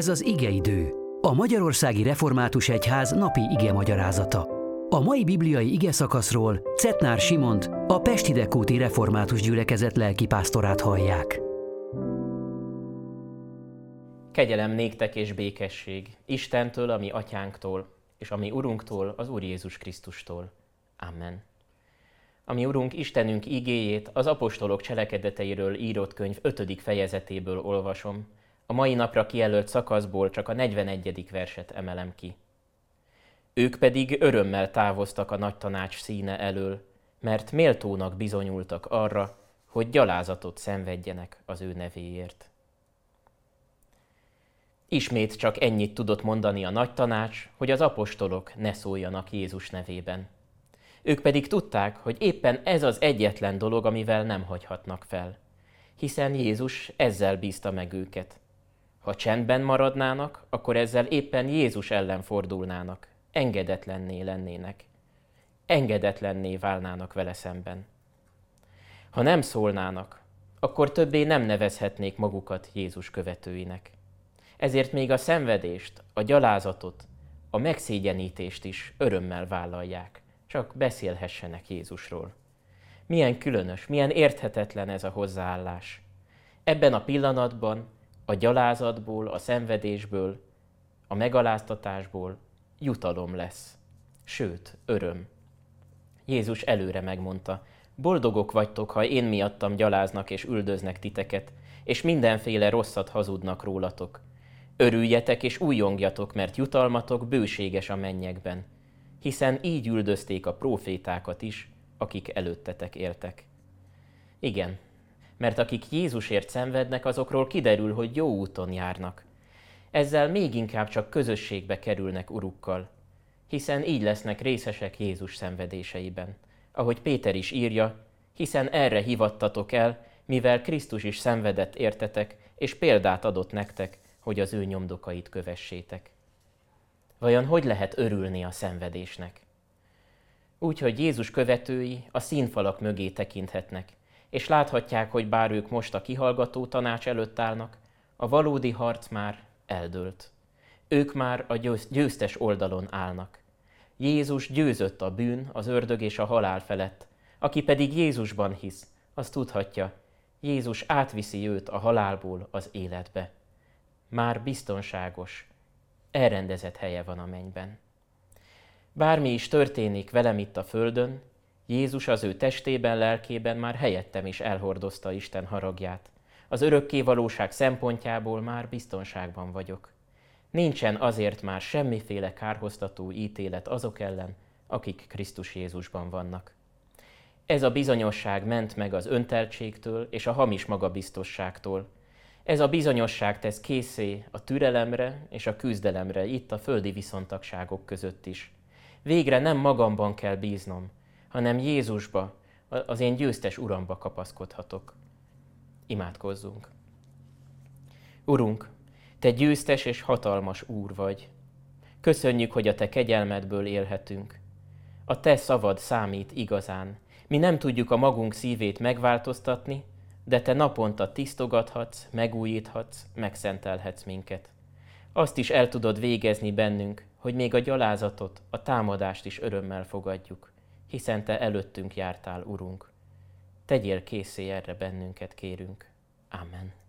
Ez az igeidő, a Magyarországi Református Egyház napi ige magyarázata. A mai bibliai ige szakaszról Cetnár Simont, a Pesti Dekóti Református Gyülekezet lelkipásztorát hallják. Kegyelem néktek és békesség Istentől, ami atyánktól, és ami Urunktól, az Úr Jézus Krisztustól. Amen. Ami Urunk Istenünk igéjét az apostolok cselekedeteiről írott könyv 5. fejezetéből olvasom, a mai napra kijelölt szakaszból csak a 41. verset emelem ki. Ők pedig örömmel távoztak a nagy tanács színe elől, mert méltónak bizonyultak arra, hogy gyalázatot szenvedjenek az ő nevéért. Ismét csak ennyit tudott mondani a nagy tanács, hogy az apostolok ne szóljanak Jézus nevében. Ők pedig tudták, hogy éppen ez az egyetlen dolog, amivel nem hagyhatnak fel, hiszen Jézus ezzel bízta meg őket. Ha csendben maradnának, akkor ezzel éppen Jézus ellen fordulnának, engedetlenné lennének. Engedetlenné válnának vele szemben. Ha nem szólnának, akkor többé nem nevezhetnék magukat Jézus követőinek. Ezért még a szenvedést, a gyalázatot, a megszégyenítést is örömmel vállalják, csak beszélhessenek Jézusról. Milyen különös, milyen érthetetlen ez a hozzáállás. Ebben a pillanatban a gyalázatból, a szenvedésből, a megaláztatásból jutalom lesz. Sőt, öröm. Jézus előre megmondta, boldogok vagytok, ha én miattam gyaláznak és üldöznek titeket, és mindenféle rosszat hazudnak rólatok. Örüljetek és újongjatok, mert jutalmatok bőséges a mennyekben, hiszen így üldözték a profétákat is, akik előttetek éltek. Igen, mert akik Jézusért szenvednek, azokról kiderül, hogy jó úton járnak. Ezzel még inkább csak közösségbe kerülnek urukkal, hiszen így lesznek részesek Jézus szenvedéseiben. Ahogy Péter is írja, hiszen erre hivattatok el, mivel Krisztus is szenvedett értetek, és példát adott nektek, hogy az ő nyomdokait kövessétek. Vajon hogy lehet örülni a szenvedésnek? Úgy, hogy Jézus követői a színfalak mögé tekinthetnek, és láthatják, hogy bár ők most a kihallgató tanács előtt állnak, a valódi harc már eldőlt. Ők már a győztes oldalon állnak. Jézus győzött a bűn, az ördög és a halál felett. Aki pedig Jézusban hisz, az tudhatja, Jézus átviszi őt a halálból az életbe. Már biztonságos, elrendezett helye van a mennyben. Bármi is történik velem itt a földön, Jézus az ő testében, lelkében már helyettem is elhordozta Isten haragját. Az örökké valóság szempontjából már biztonságban vagyok. Nincsen azért már semmiféle kárhoztató ítélet azok ellen, akik Krisztus Jézusban vannak. Ez a bizonyosság ment meg az önteltségtől és a hamis magabiztosságtól. Ez a bizonyosság tesz készé a türelemre és a küzdelemre itt a földi viszontagságok között is. Végre nem magamban kell bíznom, hanem Jézusba, az én győztes Uramba kapaszkodhatok. Imádkozzunk. Urunk, Te győztes és hatalmas Úr vagy. Köszönjük, hogy a Te kegyelmedből élhetünk. A Te szavad számít igazán. Mi nem tudjuk a magunk szívét megváltoztatni, de Te naponta tisztogathatsz, megújíthatsz, megszentelhetsz minket. Azt is el tudod végezni bennünk, hogy még a gyalázatot, a támadást is örömmel fogadjuk hiszen Te előttünk jártál, Urunk. Tegyél készé erre bennünket, kérünk. Amen.